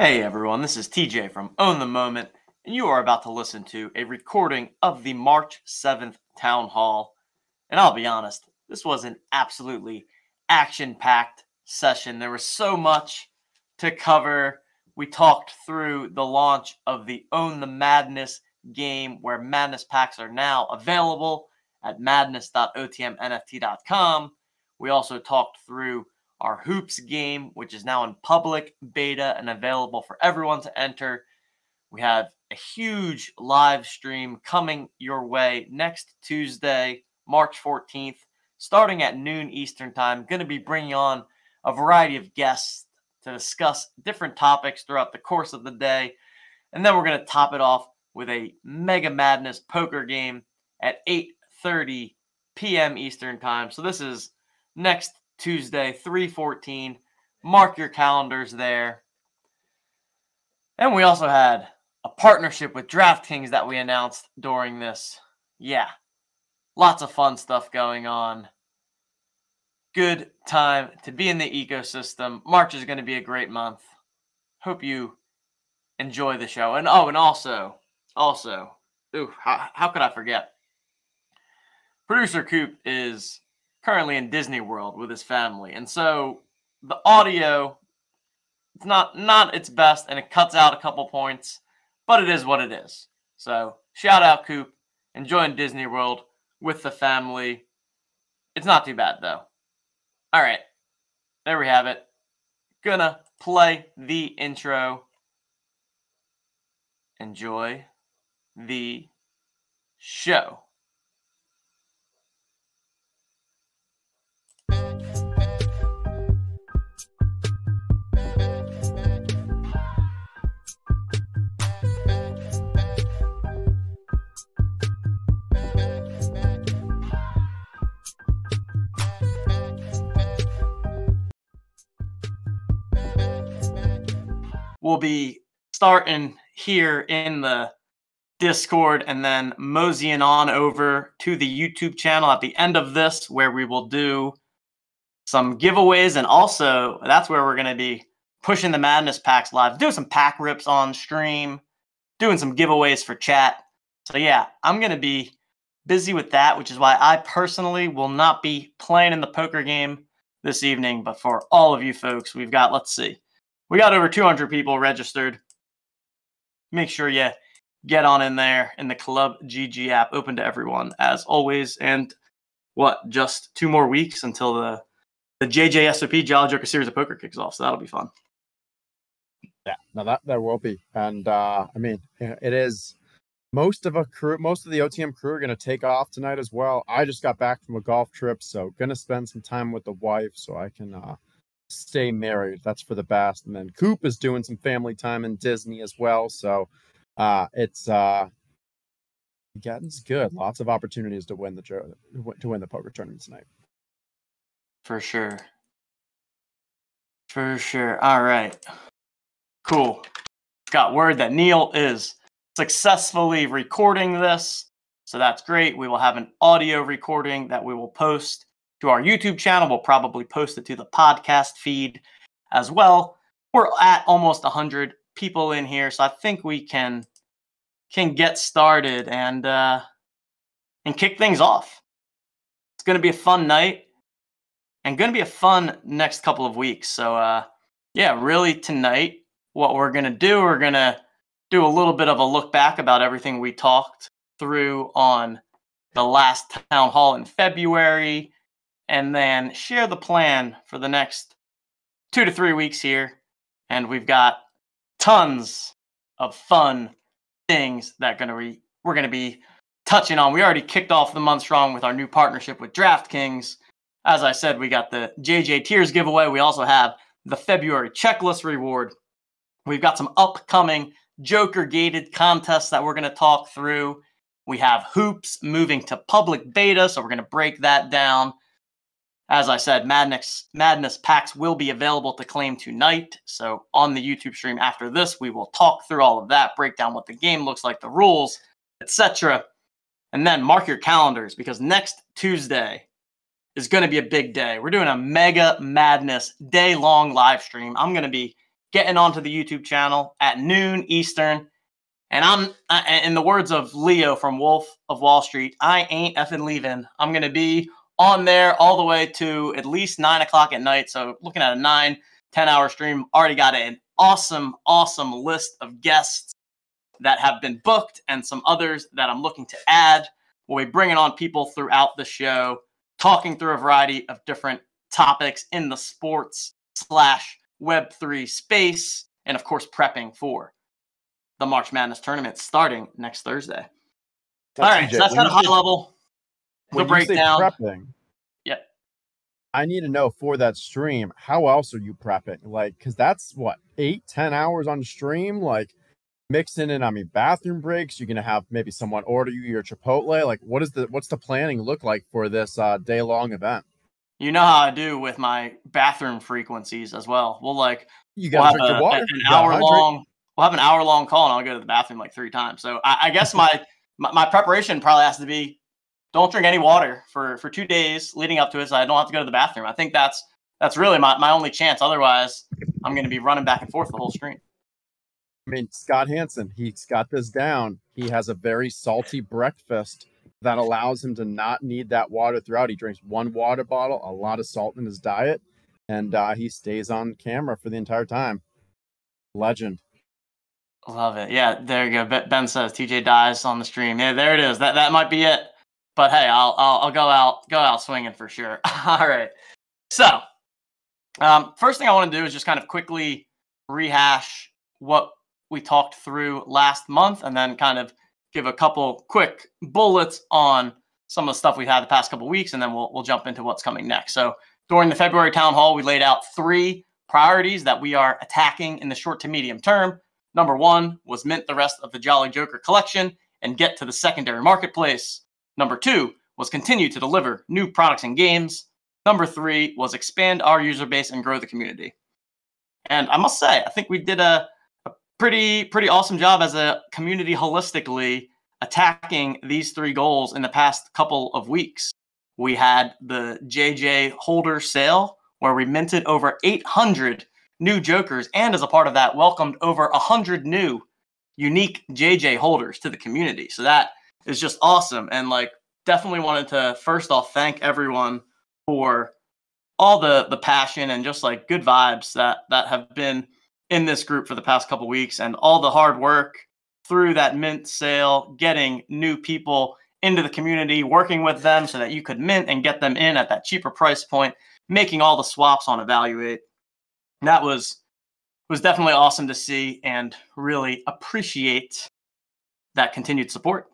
Hey everyone, this is TJ from Own the Moment, and you are about to listen to a recording of the March 7th Town Hall. And I'll be honest, this was an absolutely action packed session. There was so much to cover. We talked through the launch of the Own the Madness game, where Madness packs are now available at madness.otmnft.com. We also talked through our Hoops game, which is now in public beta and available for everyone to enter. We have a huge live stream coming your way next Tuesday, March 14th, starting at noon Eastern Time. Going to be bringing on a variety of guests to discuss different topics throughout the course of the day. And then we're going to top it off with a Mega Madness poker game at 8:30 p.m. Eastern Time. So this is next Tuesday, 314. Mark your calendars there. And we also had a partnership with DraftKings that we announced during this. Yeah, lots of fun stuff going on. Good time to be in the ecosystem. March is going to be a great month. Hope you enjoy the show. And oh, and also, also, ooh, how, how could I forget? Producer Coop is currently in Disney World with his family. And so the audio it's not not its best and it cuts out a couple points, but it is what it is. So shout out Coop, enjoying Disney World with the family. It's not too bad though. All right. There we have it. Gonna play the intro. Enjoy the show. We'll be starting here in the Discord and then moseying on over to the YouTube channel at the end of this, where we will do some giveaways. And also, that's where we're going to be pushing the Madness packs live, doing some pack rips on stream, doing some giveaways for chat. So, yeah, I'm going to be busy with that, which is why I personally will not be playing in the poker game this evening. But for all of you folks, we've got, let's see, we got over 200 people registered. Make sure you get on in there in the Club GG app, open to everyone as always. And what, just two more weeks until the the JJSOP Jolly Joker Series of Poker kicks off. So that'll be fun. Yeah, now that there will be, and uh, I mean, it is most of a crew, most of the OTM crew are going to take off tonight as well. I just got back from a golf trip, so going to spend some time with the wife so I can uh, stay married. That's for the best. And then Coop is doing some family time in Disney as well. So uh, it's uh, getting's good. Lots of opportunities to win the to win the poker tournament tonight. For sure. For sure. All right. Cool. Got word that Neil is successfully recording this. So that's great. We will have an audio recording that we will post to our YouTube channel. We'll probably post it to the podcast feed as well. We're at almost 100 people in here, so I think we can can get started and uh, and kick things off. It's going to be a fun night and going to be a fun next couple of weeks. So uh, yeah, really tonight, what we're going to do, we're going to do a little bit of a look back about everything we talked through on the last town hall in February and then share the plan for the next two to three weeks here. And we've got tons of fun things that gonna be we're gonna be touching on. We already kicked off the month strong with our new partnership with DraftKings. As I said, we got the JJ Tears giveaway. We also have the February checklist reward. We've got some upcoming Joker gated contests that we're going to talk through. We have hoops moving to public beta, so we're going to break that down. As I said, Madness Madness packs will be available to claim tonight. So on the YouTube stream after this, we will talk through all of that, break down what the game looks like, the rules, etc. And then mark your calendars because next Tuesday is going to be a big day. We're doing a mega madness day long live stream. I'm going to be getting onto the YouTube channel at noon Eastern. And I'm, uh, in the words of Leo from Wolf of Wall Street, I ain't effing leaving. I'm going to be on there all the way to at least nine o'clock at night. So looking at a nine, 10 hour stream, already got an awesome, awesome list of guests that have been booked and some others that I'm looking to add. We'll be bringing on people throughout the show, talking through a variety of different topics in the sports slash Web3 space, and of course, prepping for the March Madness tournament starting next Thursday. That's All right, so that's kind of high say, level. The breakdown. Prepping, yeah. I need to know for that stream, how else are you prepping? Like, because that's what, eight, ten hours on stream? Like, mixing in, I mean, bathroom breaks. You're gonna have maybe someone order you your Chipotle. Like, what is the what's the planning look like for this uh, day long event? You know how I do with my bathroom frequencies as well. We'll like you got we'll have a, an hour long. We'll have an hour long call, and I'll go to the bathroom like three times. So I, I guess my, my my preparation probably has to be don't drink any water for for two days leading up to it, so I don't have to go to the bathroom. I think that's that's really my, my only chance. Otherwise, I'm going to be running back and forth the whole stream. I mean, Scott Hanson, he's got this down. He has a very salty breakfast that allows him to not need that water throughout. He drinks one water bottle, a lot of salt in his diet, and uh, he stays on camera for the entire time. Legend. Love it. Yeah, there you go. Ben says TJ dies on the stream. Yeah, there it is. That that might be it. But hey, I'll I'll, I'll go out go out swinging for sure. All right. So, um, first thing I want to do is just kind of quickly rehash what we talked through last month, and then kind of give a couple quick bullets on some of the stuff we've had the past couple weeks, and then we'll we'll jump into what's coming next. So during the February town hall, we laid out three priorities that we are attacking in the short to medium term. Number one was mint the rest of the Jolly Joker collection and get to the secondary marketplace. Number two was continue to deliver new products and games. Number three was expand our user base and grow the community. And I must say, I think we did a pretty pretty awesome job as a community holistically attacking these three goals in the past couple of weeks. We had the JJ holder sale where we minted over 800 new jokers and as a part of that welcomed over 100 new unique JJ holders to the community. So that is just awesome and like definitely wanted to first off thank everyone for all the the passion and just like good vibes that that have been in this group for the past couple weeks and all the hard work through that mint sale, getting new people into the community, working with them so that you could mint and get them in at that cheaper price point, making all the swaps on Evaluate. That was was definitely awesome to see and really appreciate that continued support.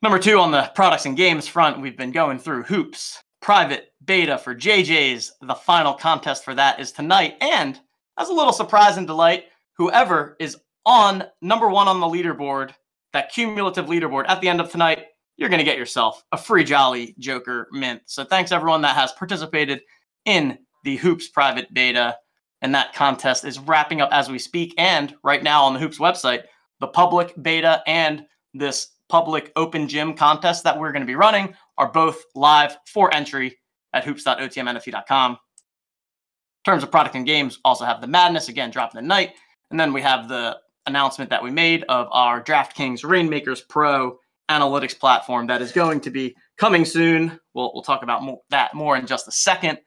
Number two, on the products and games front, we've been going through hoops, private beta for JJ's. The final contest for that is tonight. And as a little surprise and delight, whoever is on number one on the leaderboard, that cumulative leaderboard at the end of tonight, you're going to get yourself a free Jolly Joker mint. So thanks everyone that has participated in the Hoops private beta. And that contest is wrapping up as we speak. And right now on the Hoops website, the public beta and this public open gym contests that we're going to be running are both live for entry at hoops.otmnft.com terms of product and games, also have the Madness again dropping the night, and then we have the announcement that we made of our DraftKings Reignmakers Pro analytics platform that is going to be coming soon. We'll we'll talk about more, that more in just a second.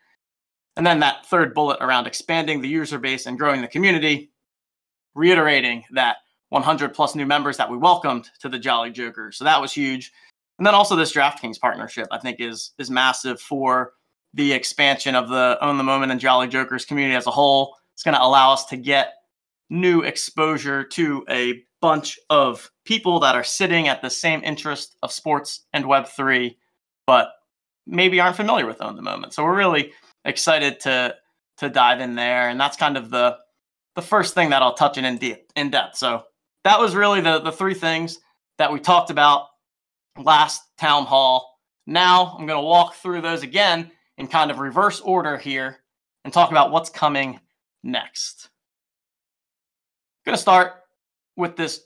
And then that third bullet around expanding the user base and growing the community, reiterating that 100 plus new members that we welcomed to the Jolly Joker. So that was huge. And then also this DraftKings partnership, I think, is is massive for the expansion of the Own the Moment and Jolly Jokers community as a whole. It's going to allow us to get new exposure to a bunch of people that are sitting at the same interest of sports and Web3, but maybe aren't familiar with Own the Moment. So we're really excited to to dive in there, and that's kind of the the first thing that I'll touch in in, de- in depth. So that was really the the three things that we talked about last town hall. Now I'm going to walk through those again in kind of reverse order here and talk about what's coming next. I'm going to start with this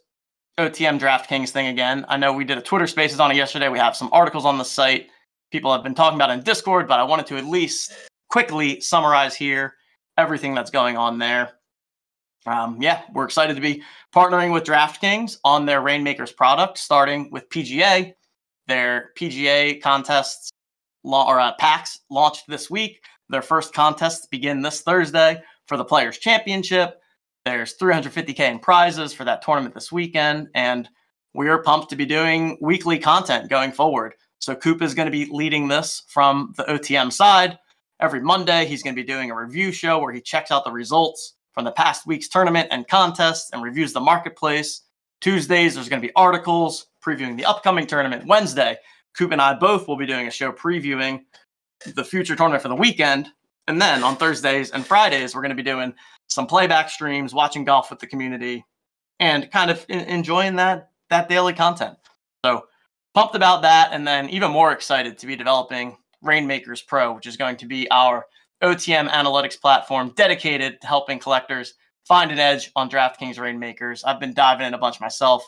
OTM DraftKings thing again. I know we did a Twitter Spaces on it yesterday. We have some articles on the site. People have been talking about in Discord, but I wanted to at least quickly summarize here everything that's going on there. Um, yeah, we're excited to be partnering with DraftKings on their Reignmakers product, starting with PGA. Their PGA contests or uh, packs launched this week. Their first contests begin this Thursday for the Players Championship. There's 350k in prizes for that tournament this weekend, and we are pumped to be doing weekly content going forward. So Coop is going to be leading this from the OTM side. Every Monday, he's going to be doing a review show where he checks out the results from the past week's tournament and contests and reviews the marketplace. Tuesdays, there's going to be articles previewing the upcoming tournament. Wednesday, Coop and I both will be doing a show previewing the future tournament for the weekend. And then on Thursdays and Fridays, we're going to be doing some playback streams, watching golf with the community, and kind of enjoying that that daily content. So pumped about that, and then even more excited to be developing Reignmakers Pro, which is going to be our OTM analytics platform dedicated to helping collectors find an edge on DraftKings Reignmakers. I've been diving in a bunch myself.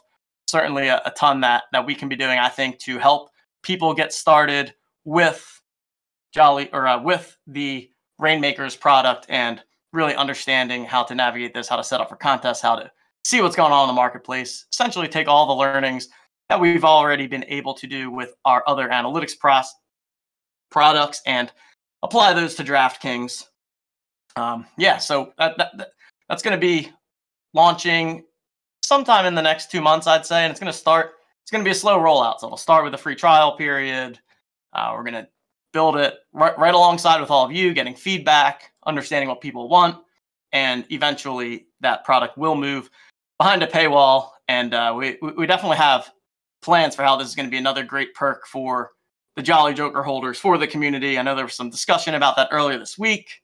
Certainly a, a ton that that we can be doing, I think, to help people get started with Jolly or uh, with the Reignmakers product and really understanding how to navigate this, how to set up for contests, how to see what's going on in the marketplace, essentially take all the learnings that we've already been able to do with our other analytics pros- products and apply those to DraftKings. Um, yeah, so that, that, that's going to be launching sometime in the next two months, I'd say, and it's going to start. It's going to be a slow rollout, so it'll start with a free trial period. Uh, we're going to build it right, right alongside with all of you, getting feedback, understanding what people want, and eventually that product will move behind a paywall. And uh, we we definitely have plans for how this is going to be another great perk for the Jolly Joker holders for the community. I know there was some discussion about that earlier this week.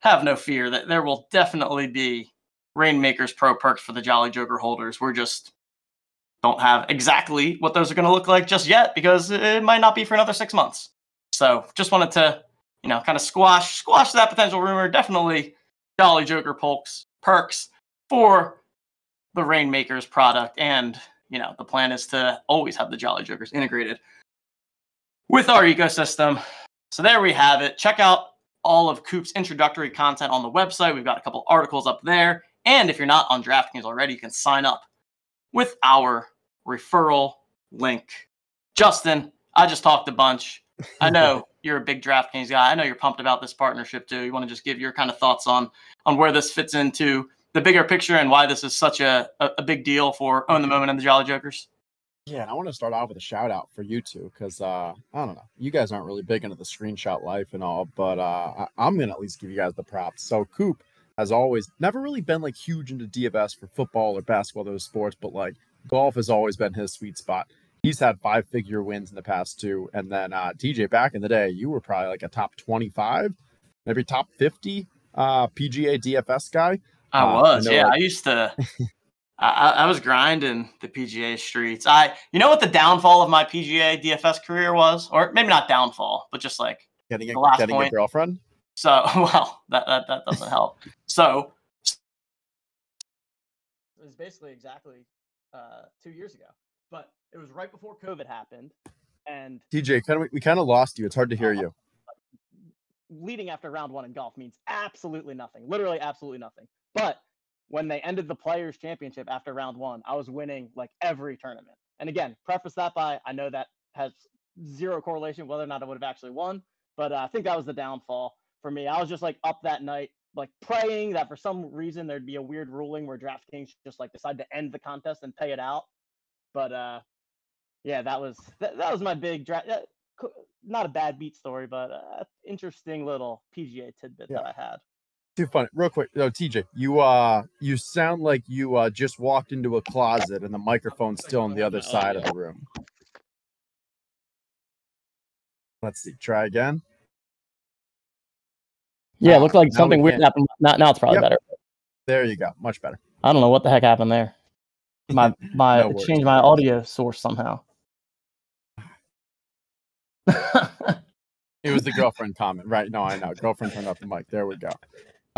Have no fear that there will definitely be Reignmakers Pro perks for the Jolly Joker holders. We're just don't have exactly what those are going to look like just yet because it might not be for another six months. So just wanted to, you know, kind of squash squash that potential rumor. Definitely Jolly Joker perks perks for the Reignmakers product, and you know the plan is to always have the Jolly Jokers integrated with our ecosystem. So there we have it. Check out all of Coop's introductory content on the website. We've got a couple articles up there. And if you're not on DraftKings already, you can sign up with our referral link. Justin, I just talked a bunch. I know you're a big DraftKings guy. I know you're pumped about this partnership too. You want to just give your kind of thoughts on on where this fits into the bigger picture and why this is such a, a, a big deal for Own the Moment and the Jolly Jokers? Yeah, and I want to start off with a shout out for you two because uh, I don't know, you guys aren't really big into the screenshot life and all, but uh, I, am gonna at least give you guys the props. So Coop has always never really been like huge into DFS for football or basketball, those sports, but like golf has always been his sweet spot. He's had five figure wins in the past two, and then uh, TJ back in the day, you were probably like a top twenty five, maybe top fifty uh, PGA DFS guy. I uh, was, I yeah. Like, I used to. I, I, was grinding the PGA streets. I, you know what the downfall of my PGA DFS career was, or maybe not downfall, but just like getting a, getting point. a girlfriend. So, well, that that, that doesn't help. So, it was basically exactly uh, two years ago, but it was right before COVID happened, and TJ, kind of we kind of lost you. It's hard to hear uh, you. Leading after round one in golf means absolutely nothing, literally absolutely nothing. But when they ended the Players Championship after round one, I was winning like every tournament. And again, preface that by I know that has zero correlation whether or not I would have actually won, but uh, I think that was the downfall for me. I was just like up that night, like praying that for some reason there'd be a weird ruling where DraftKings just like decide to end the contest and pay it out. But uh, yeah, that was that, that was my big draft. Not a bad beat story, but uh, interesting little PGA tidbit yeah. that I had too funny. Real quick, though, TJ, you uh, you sound like you uh just walked into a closet and the microphone's still on the other side of the room. Let's see. Try again. Yeah, it looked like something weird happened. Now, now it's probably yep. better. There you go. Much better. I don't know what the heck happened there. My my no changed my audio source somehow. it was the girlfriend comment, right? No, I know. Girlfriend turned off the mic. There we go.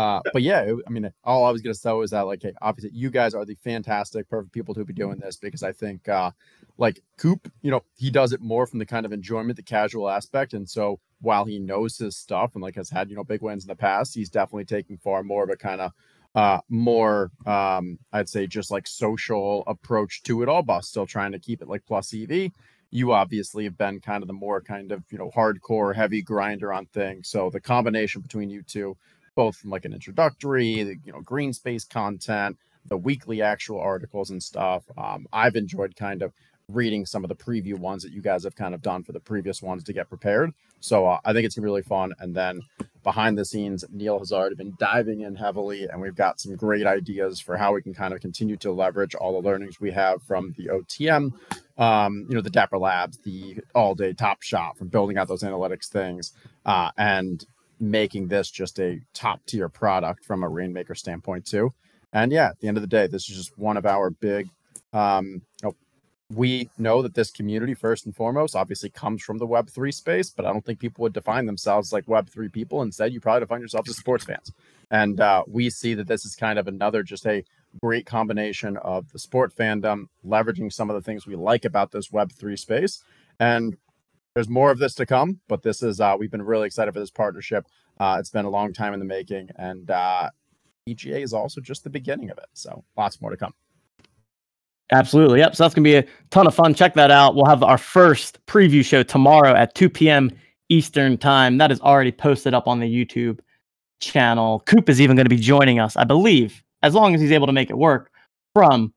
Uh, but yeah, I mean, all I was gonna say was that like, hey, obviously, you guys are the fantastic, perfect people to be doing this because I think, uh, like Coop, you know, he does it more from the kind of enjoyment, the casual aspect, and so while he knows his stuff and like has had you know big wins in the past, he's definitely taking far more of a kind of uh, more, um, I'd say, just like social approach to it all, but still trying to keep it like plus EV. You obviously have been kind of the more kind of you know hardcore, heavy grinder on things. So the combination between you two, both from like an introductory, you know, green space content, the weekly actual articles and stuff. Um, I've enjoyed kind of reading some of the preview ones that you guys have kind of done for the previous ones to get prepared. So uh, I think it's really fun. And then behind the scenes, Neil has already been diving in heavily, and we've got some great ideas for how we can kind of continue to leverage all the learnings we have from the OTM, um, you know, the Dapper Labs, the all day Top Shot from building out those analytics things, uh, and making this just a top tier product from a Reignmaker standpoint too. And yeah, at the end of the day, this is just one of our big um, we know that this community first and foremost obviously comes from the web3 space but i don't think people would define themselves like web3 people instead you probably define yourselves as sports fans and uh, we see that this is kind of another just a great combination of the sport fandom leveraging some of the things we like about this web3 space and there's more of this to come but this is uh, we've been really excited for this partnership uh, it's been a long time in the making and uh, PGA is also just the beginning of it so lots more to come Absolutely. Yep. So that's going to be a ton of fun. Check that out. We'll have our first preview show tomorrow at 2 p.m. Eastern time. That is already posted up on the YouTube channel. Coop is even going to be joining us, I believe, as long as he's able to make it work from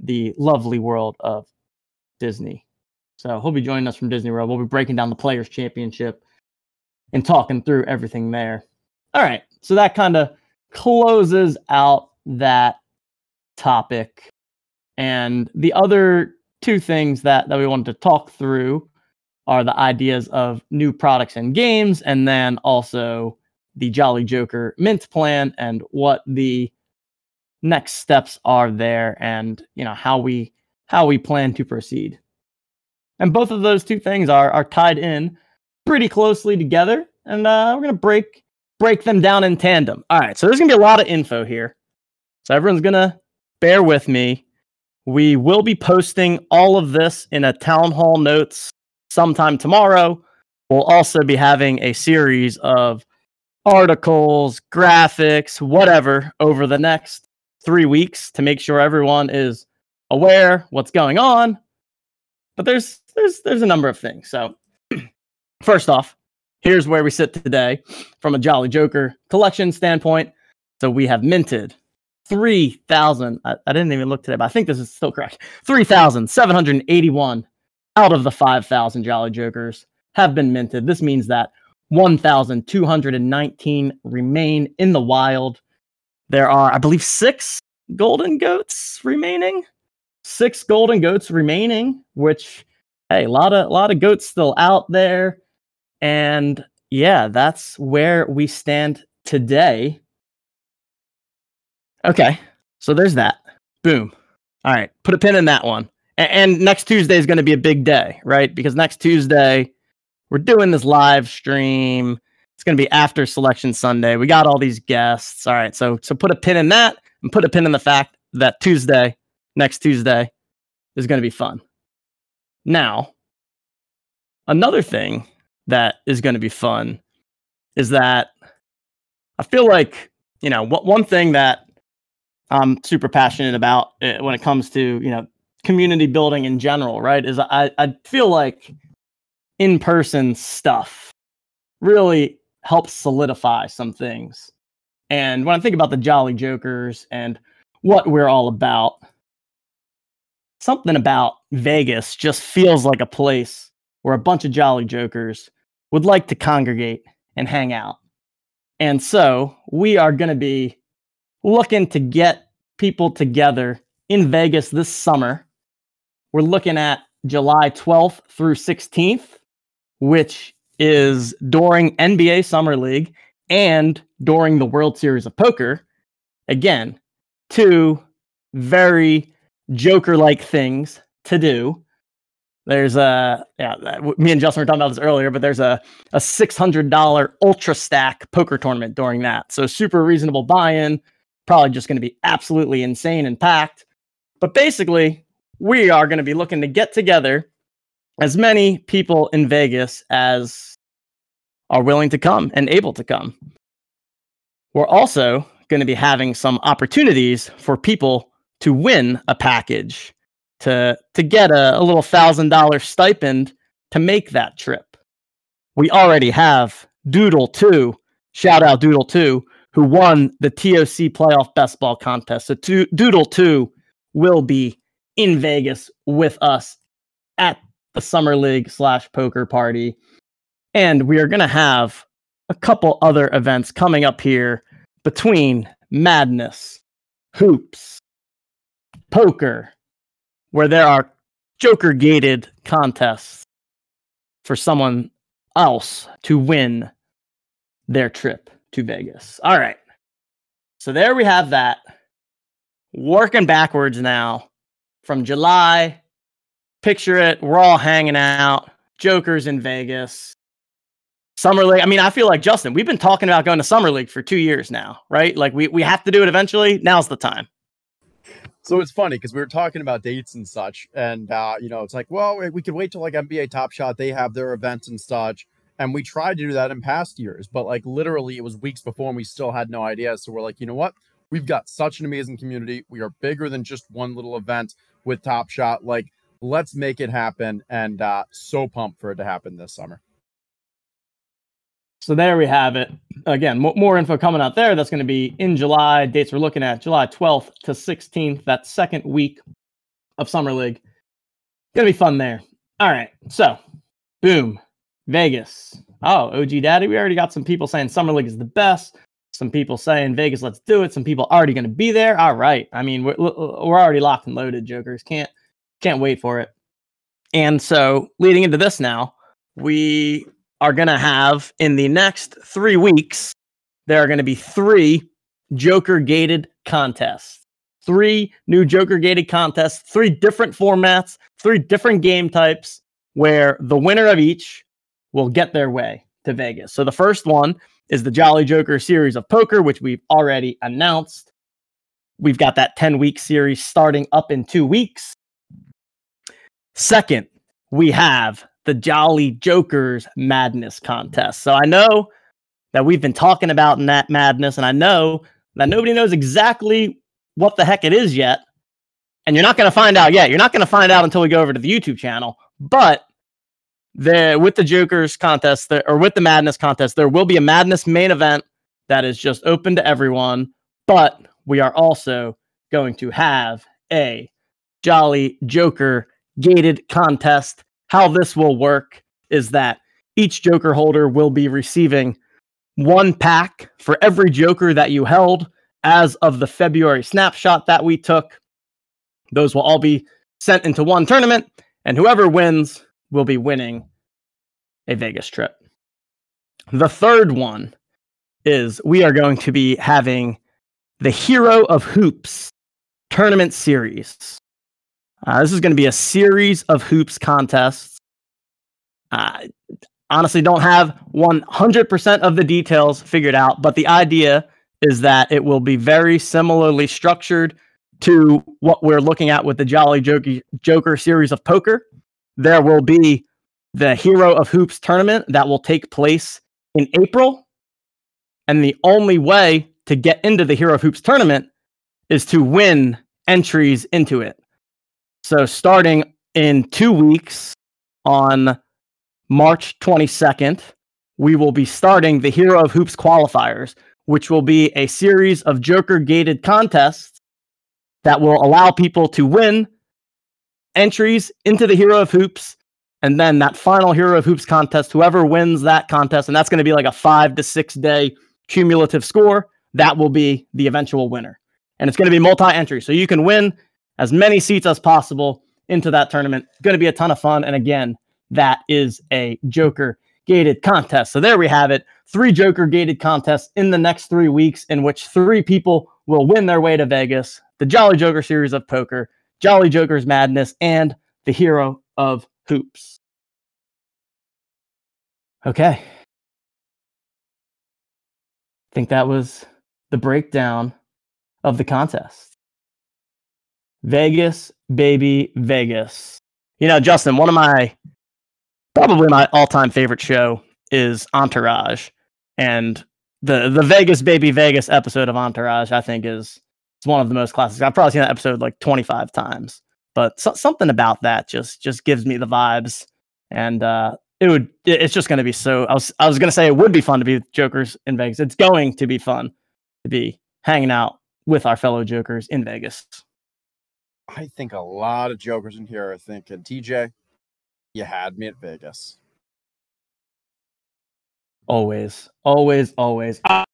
the lovely world of Disney. So he'll be joining us from Disney World. We'll be breaking down the Players Championship and talking through everything there. All right. So that kind of closes out that topic and the other two things that, that we wanted to talk through are the ideas of new products and games, and then also the Jolly Joker Mint plan and what the next steps are there, and you know how we how we plan to proceed. And both of those two things are are tied in pretty closely together, and uh, we're gonna break break them down in tandem. All right, so there's gonna be a lot of info here, so everyone's gonna bear with me we will be posting all of this in a town hall notes sometime tomorrow. We'll also be having a series of articles, graphics, whatever over the next three weeks to make sure everyone is aware what's going on. But there's there's there's a number of things. So first off, here's where we sit today from a Jolly Joker collection standpoint. So we have minted 3,000. I, I, didn't even look today, but I think this is still correct. 3,781 out of the 5,000 Jolly Jokers have been minted. This means that 1,219 remain in the wild. There are, I believe, six golden goats remaining. Six golden goats remaining, which, hey, a lot of, a lot of goats still out there. And yeah, that's where we stand today Okay. So there's that. Boom. All right. Put a pin in that one. And, and next Tuesday is going to be a big day, right? Because next Tuesday, we're doing this live stream. It's going to be after Selection Sunday. We got all these guests. All right. So, so put a pin in that and put a pin in the fact that Tuesday, next Tuesday, is going to be fun. Now, another thing that is going to be fun is that I feel like, you know, one thing that I'm super passionate about uh, when it comes to you know community building in general. Right? Is I I feel like in person stuff really helps solidify some things. And when I think about the Jolly Jokers and what we're all about, something about Vegas just feels like a place where a bunch of Jolly Jokers would like to congregate and hang out. And so we are going to be looking to get people together in Vegas this summer. We're looking at July 12th through 16th, which is during NBA Summer League and during the World Series of Poker. Again, two very Joker like things to do. There's a yeah, me and Justin were talking about this earlier, but there's a a six hundred dollar ultra stack poker tournament during that. So super reasonable buy-in probably just going to be absolutely insane and packed. But basically, we are going to be looking to get together as many people in Vegas as are willing to come and able to come. We're also going to be having some opportunities for people to win a package to to get a, a little thousand dollar stipend to make that trip. We already have Doodle 2, shout out Doodle 2, who won the TOC playoff best ball contest. So Doodle 2 will be in Vegas with us at the Summer League slash poker party. And we are to have a couple other events coming up here between Madness, Hoops, Poker, where there are Joker gated contests for someone else to win their trip to Vegas. All right. So there we have that. Working backwards now from July. Picture it. We're all hanging out. Joker's in Vegas. Summer League. I mean, I feel like Justin, we've been talking about going to Summer League for two years now, right? Like we, we have to do it eventually. Now's the time. So it's funny because we were talking about dates and such, and uh, you know, it's like, well, we could wait till like NBA Top Shot, they have their events and such, and we tried to do that in past years, but like literally, it was weeks before, and we still had no idea. So we're like, you know what? We've got such an amazing community. We are bigger than just one little event with Top Shot. Like, let's make it happen, and uh, so pumped for it to happen this summer. So there we have it. Again, more info coming out there. That's going to be in July. Dates we're looking at July 12th to 16th, that second week of Summer League. Going to be fun there. All right. So, boom, Vegas. Oh, OG Daddy, we already got some people saying Summer League is the best. Some people saying Vegas, let's do it. Some people already going to be there. All right. I mean, we're, we're already locked and loaded, Jokers. Can't can't wait for it. And so, leading into this now, we are going to have in the next three weeks, there are going to be three Joker gated contests. Three new Joker gated contests, three different formats, three different game types where the winner of each will get their way to Vegas. So the first one is the Jolly Joker series of poker, which we've already announced. We've got that 10 week series starting up in two weeks. Second, we have the Jolly Jokers Madness contest. So I know that we've been talking about that madness, and I know that nobody knows exactly what the heck it is yet. And you're not going to find out yet. You're not going to find out until we go over to the YouTube channel. But there, with the Jokers contest, or with the Madness contest, there will be a Madness main event that is just open to everyone. But we are also going to have a Jolly Joker gated contest how this will work is that each Joker holder will be receiving one pack for every Joker that you held as of the February snapshot that we took. Those will all be sent into one tournament, and whoever wins will be winning a Vegas trip. The third one is we are going to be having the Hero of Hoops tournament series. Uh, this is going to be a series of hoops contests. Uh, honestly, don't have 100% of the details figured out, but the idea is that it will be very similarly structured to what we're looking at with the Jolly Joker, Joker series of poker. There will be the Hero of Hoops tournament that will take place in April. And the only way to get into the Hero of Hoops tournament is to win entries into it. So starting in two weeks on March 22nd, we will be starting the Hero of Hoops qualifiers, which will be a series of Joker gated contests that will allow people to win entries into the Hero of Hoops. And then that final Hero of Hoops contest, whoever wins that contest, and that's going to be like a five to six day cumulative score, that will be the eventual winner. And it's going to be multi entry. So you can win as many seats as possible into that tournament. Going to be a ton of fun. And again, that is a Joker gated contest. So there we have it. Three Joker gated contests in the next three weeks, in which three people will win their way to Vegas the Jolly Joker series of poker, Jolly Joker's Madness, and the Hero of Hoops. Okay. I think that was the breakdown of the contest. Vegas, baby, Vegas. You know, Justin, one of my probably my all-time favorite show is Entourage. And the the Vegas baby Vegas episode of Entourage, I think is it's one of the most classics. I've probably seen that episode like 25 times, but so, something about that just just gives me the vibes, and uh, it would it's just going to be so. I was I was going to say it would be fun to be Jokers in Vegas. It's going to be fun to be hanging out with our fellow Jokers in Vegas. I think a lot of Jokers in here are thinking, TJ, you had me at Vegas. Always, always, always. Ah!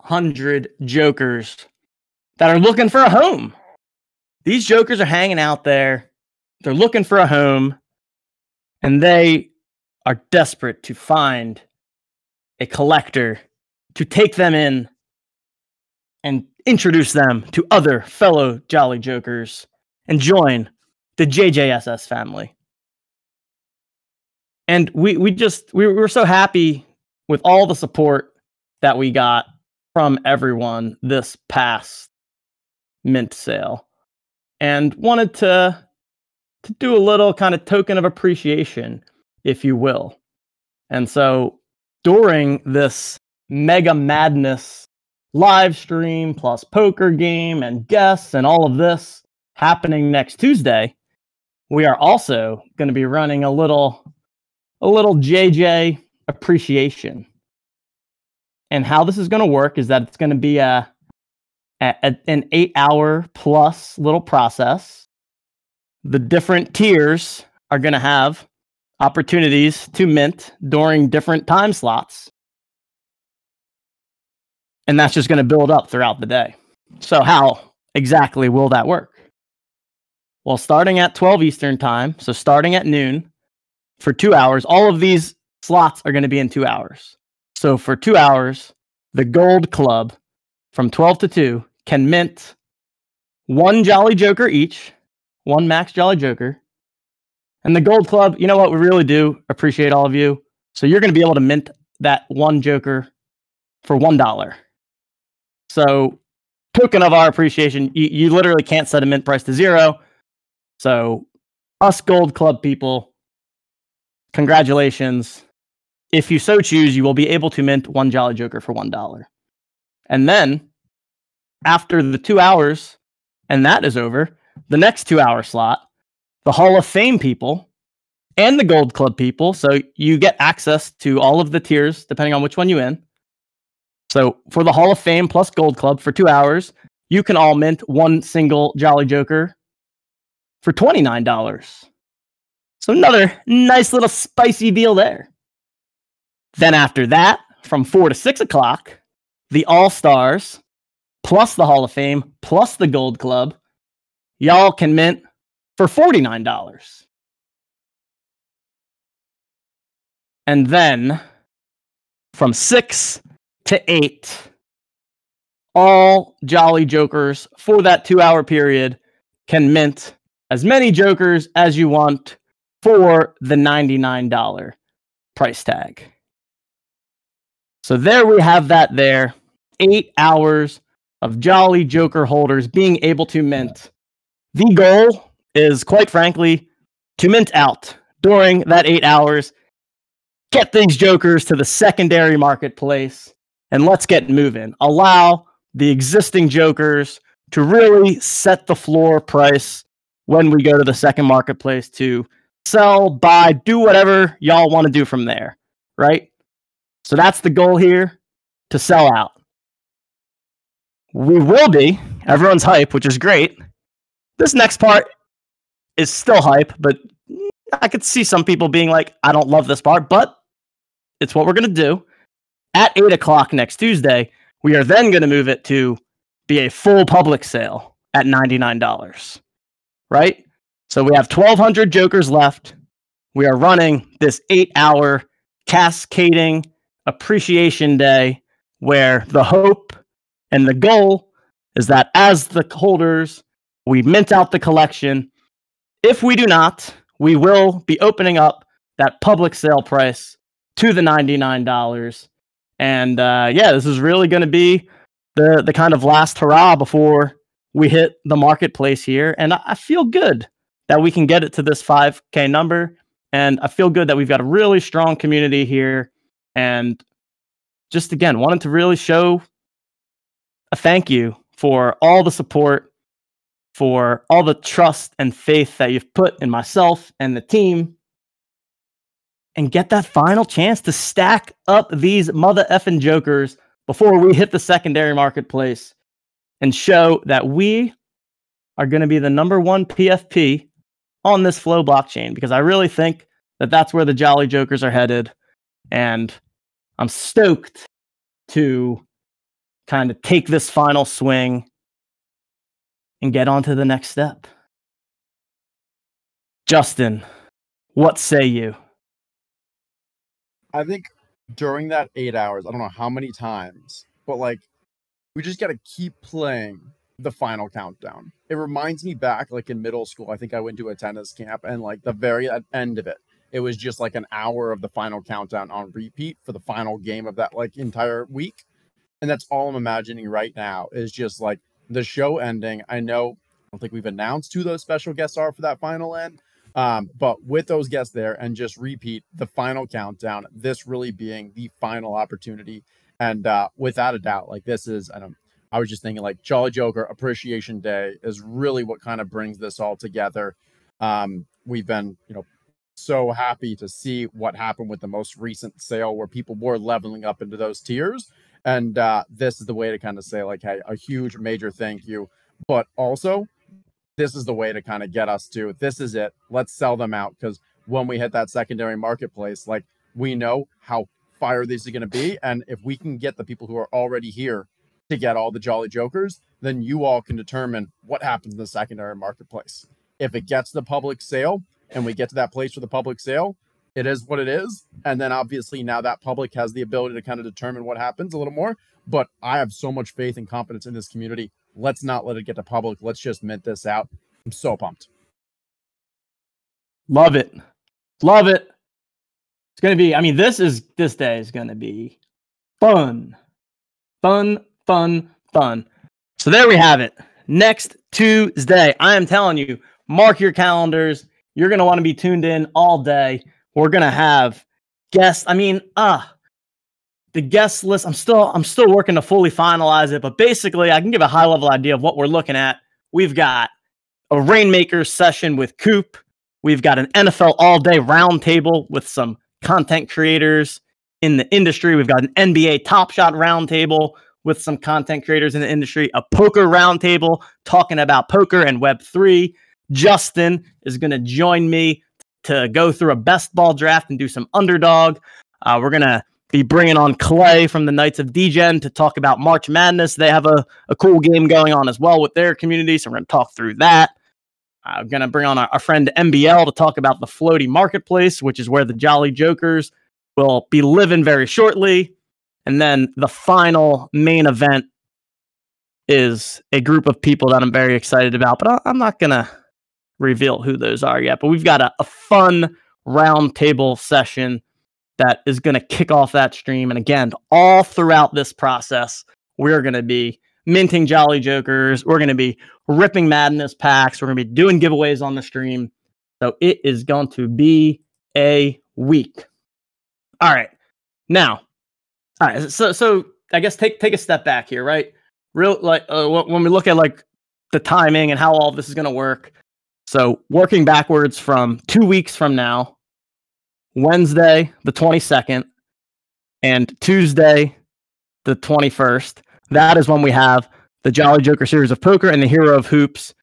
Hundred jokers that are looking for a home. These jokers are hanging out there. They're looking for a home, and they are desperate to find a collector to take them in and introduce them to other fellow Jolly Jokers and join the JJSS family. And we we just we were so happy with all the support that we got from everyone this past mint sale and wanted to to do a little kind of token of appreciation if you will. And so during this mega madness live stream plus poker game and guests and all of this happening next Tuesday, we are also going to be running a little a little JJ appreciation. And how this is going to work is that it's going to be a, a, an 8-hour plus little process. The different tiers are going to have opportunities to mint during different time slots and that's just going to build up throughout the day. So, how exactly will that work? Well, starting at 12 Eastern time, so starting at noon for two hours, all of these slots are going to be in two hours. So, for two hours, the Gold Club from 12 to 2 can mint one Jolly Joker each, one Max Jolly Joker. And the Gold Club, you know what? We really do appreciate all of you. So, you're going to be able to mint that one Joker for $1. So, token of our appreciation, you, you literally can't set a mint price to zero. So, us Gold Club people, congratulations. If you so choose, you will be able to mint one Jolly Joker for $1. And then, after the two hours, and that is over, the next two hour slot, the Hall of Fame people and the Gold Club people. So you get access to all of the tiers, depending on which one you in. So for the Hall of Fame plus Gold Club for two hours, you can all mint one single Jolly Joker for $29. So another nice little spicy deal there. Then after that, from four to six o'clock, the All Stars plus the Hall of Fame plus the Gold Club, y'all can mint for $49. And then from six to eight all Jolly Jokers for that two hour period can mint as many Jokers as you want for the $99 price tag. So there we have that there. Eight hours of Jolly Joker holders being able to mint. The goal is, quite frankly, to mint out during that eight hours, get these Jokers to the secondary marketplace, and let's get moving. Allow the existing jokers to really set the floor price when we go to the second marketplace to sell, buy, do whatever y'all want to do from there, right? So that's the goal here to sell out. We will be, everyone's hype, which is great. This next part is still hype, but I could see some people being like, I don't love this part, but it's what we're going to do at eight o'clock next Tuesday. We are then going to move it to be a full public sale at $99. Right? So we have 1,200 Jokers left. We are running this eight hour cascading appreciation day where the hope and the goal is that as the holders, we mint out the collection. If we do not, we will be opening up that public sale price to the $99 and uh, yeah, this is really going to be the the kind of last hurrah before we hit the marketplace here, and I, I feel good that we can get it to this 5K number. And I feel good that we've got a really strong community here. And just again, wanted to really show a thank you for all the support, for all the trust and faith that you've put in myself and the team, and get that final chance to stack up these mother effing jokers before we hit the secondary marketplace and show that we are going to be the number one PFP on this flow blockchain because I really think that that's where the Jolly Jokers are headed. And I'm stoked to kind of take this final swing and get on to the next step. Justin, what say you? I think during that eight hours, I don't know how many times, but like we just got to keep playing the final countdown. It reminds me back like in middle school. I think I went to a tennis camp and like the very end of it, it was just like an hour of the final countdown on repeat for the final game of that like entire week. And that's all I'm imagining right now is just like the show ending. I know I don't think we've announced who those special guests are for that final end. Um, but with those guests there and just repeat the final countdown, this really being the final opportunity. And uh, without a doubt, like this is, I don't I was just thinking like Jolly Joker Appreciation Day is really what kind of brings this all together. Um, we've been, you know, so happy to see what happened with the most recent sale where people were leveling up into those tiers. And uh, this is the way to kind of say, like, hey, a huge major thank you. But also, this is the way to kind of get us to this is it. Let's sell them out because when we hit that secondary marketplace, like we know how fire these are going to be. And if we can get the people who are already here to get all the Jolly Jokers, then you all can determine what happens in the secondary marketplace. If it gets the public sale and we get to that place for the public sale, it is what it is. And then obviously now that public has the ability to kind of determine what happens a little more. But I have so much faith and confidence in this community. Let's not let it get to public. Let's just mint this out. I'm so pumped. Love it. Love it. It's going to be, I mean, this is, this day is going to be fun. Fun, fun, fun. So there we have it. Next Tuesday, I am telling you, mark your calendars. You're going to want to be tuned in all day. We're to have guests. I mean, ah, uh, the guest list. I'm still I'm still working to fully finalize it, but basically, I can give a high level idea of what we're looking at. We've got a Reignmaker session with Coop. We've got an NFL all day roundtable with some content creators in the industry. We've got an NBA Top Shot roundtable with some content creators in the industry, a poker roundtable talking about poker and Web3. Justin is going to join me to go through a best ball draft and do some underdog. Uh, we're going to be bringing on Clay from the Knights of Degen to talk about March Madness. They have a, a cool game going on as well with their community. So we're going to talk through that. I'm going to bring on our, our friend MBL to talk about the Flowty marketplace, which is where the Jolly Jokers will be living very shortly. And then the final main event is a group of people that I'm very excited about, but I'm not going to reveal who those are yet. But we've got a, a fun roundtable session that is going to kick off that stream. And again, all throughout this process, we're going to be minting Jolly Jokers. We're going to be ripping Madness packs. We're going to be doing giveaways on the stream. So it is going to be a week. All right. Now, all right. So so I guess take take a step back here, right? Real like uh, when we look at like the timing and how all this is going to work. So working backwards from two weeks from now, Wednesday the twenty second, and Tuesday the twenty first. That is when we have the Jolly Joker series of poker and the Hero of Hoops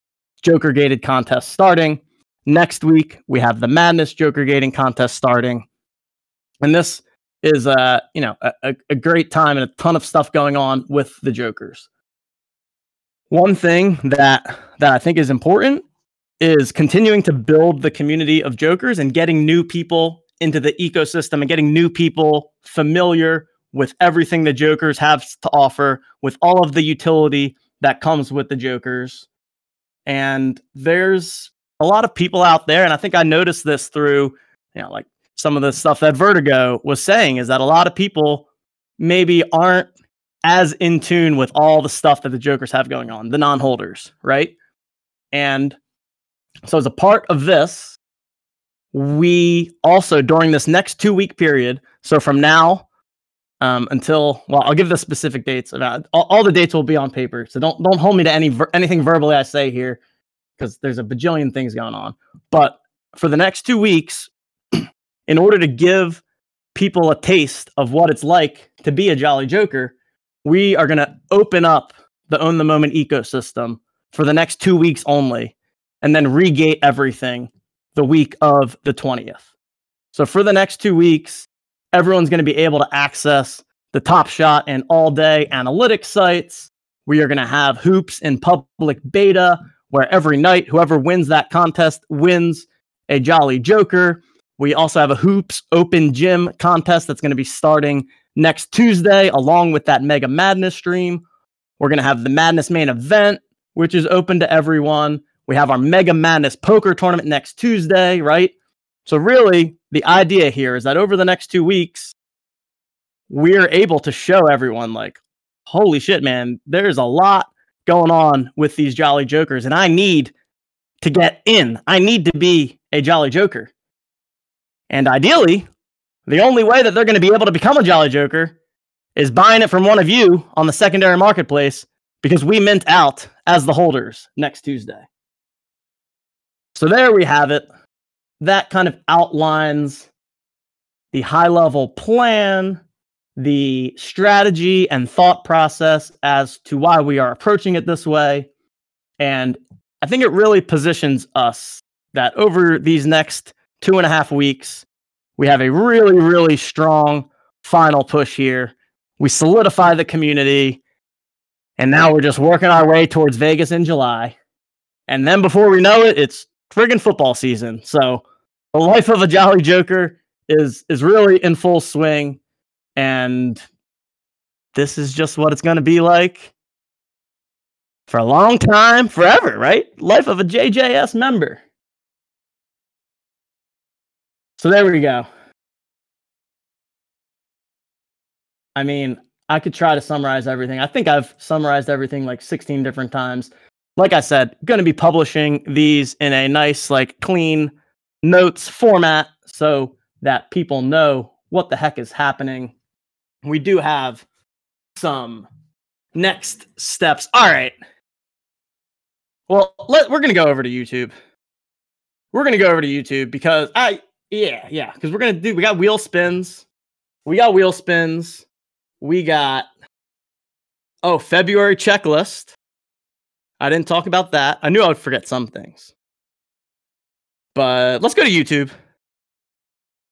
Joker gated contest starting. Next week we have the Madness Joker gating contest starting, and this is uh you know a, a great time and a ton of stuff going on with the Jokers. One thing that that I think is important is continuing to build the community of Jokers and getting new people into the ecosystem and getting new people familiar with everything the Jokers have to offer, with all of the utility that comes with the Jokers. And there's a lot of people out there, and I think I noticed this through, you know, like some of the stuff that Vertigo was saying is that a lot of people maybe aren't as in tune with all the stuff that the Jokers have going on, the non holders, right? And so, as a part of this, we also, during this next two week period, so from now um, until, well, I'll give the specific dates. About, all, all the dates will be on paper. So don't, don't hold me to any ver- anything verbally I say here because there's a bajillion things going on. But for the next two weeks, in order to give people a taste of what it's like to be a Jolly Joker, we are going to open up the Own the Moment ecosystem for the next two weeks only, and then regate everything the week of the 20th. So for the next two weeks, everyone's going to be able to access the Top Shot and all day analytics sites. We are going to have hoops in public beta where every night, whoever wins that contest wins a Jolly Joker. We also have a Hoops Open Gym contest that's going to be starting next Tuesday, along with that Mega Madness stream. We're going to have the Madness main event, which is open to everyone. We have our Mega Madness poker tournament next Tuesday, right? So, really, the idea here is that over the next two weeks, we're able to show everyone, like, holy shit, man, there's a lot going on with these Jolly Jokers, and I need to get in. I need to be a Jolly Joker. And ideally, the only way that they're going to be able to become a Jolly Joker is buying it from one of you on the secondary marketplace because we mint out as the holders next Tuesday. So there we have it. That kind of outlines the high level plan, the strategy and thought process as to why we are approaching it this way. And I think it really positions us that over these next two and a half weeks, we have a really, really strong final push here. We solidify the community, and now we're just working our way towards Vegas in July. And then before we know it, it's friggin' football season. So the life of a Jolly Joker is is really in full swing, and this is just what it's going to be like for a long time, forever, right? Life of a JJS member. So there we go. I mean, I could try to summarize everything. I think I've summarized everything like 16 different times. Like I said, going to be publishing these in a nice, like clean notes format so that people know what the heck is happening. We do have some next steps. All right. Well, let, we're going to go over to YouTube. We're going to go over to YouTube because I, yeah, yeah, because we're going to do, we got wheel spins. We got wheel spins. We got, oh, February checklist. I didn't talk about that. I knew I would forget some things. But let's go to YouTube.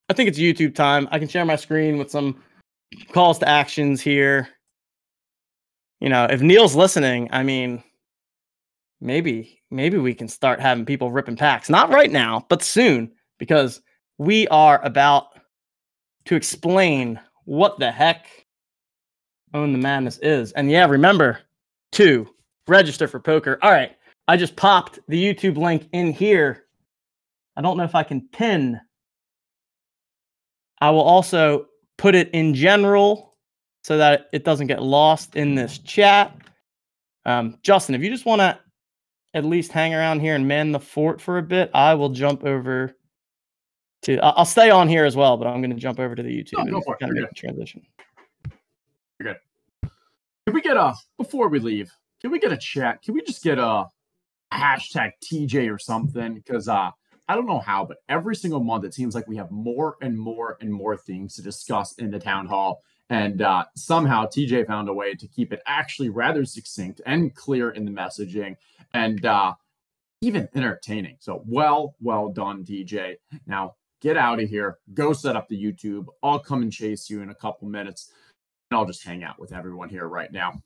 I think it's YouTube time. I can share my screen with some calls to actions here. You know, if Neil's listening, I mean, maybe maybe we can start having people ripping packs. Not right now, but soon because we are about to explain what the heck Own the Madness is. And yeah, remember to register for poker. All right, I just popped the YouTube link in here. I don't know if I can pin. I will also put it in general so that it doesn't get lost in this chat. Um, Justin, if you just want to at least hang around here and man the fort for a bit, I will jump over to. I'll stay on here as well, but I'm going to jump over to the YouTube No, go for it. kind of You're make a transition. Can we get off before we leave? Can we get a chat? Can we just get a hashtag TJ or something? Because uh, I don't know how, but every single month it seems like we have more and more and more things to discuss in the town hall. And uh, somehow TJ found a way to keep it actually rather succinct and clear in the messaging and uh, even entertaining. So well, well done, TJ. Now get out of here. Go set up the YouTube. I'll come and chase you in a couple minutes. And I'll just hang out with everyone here right now.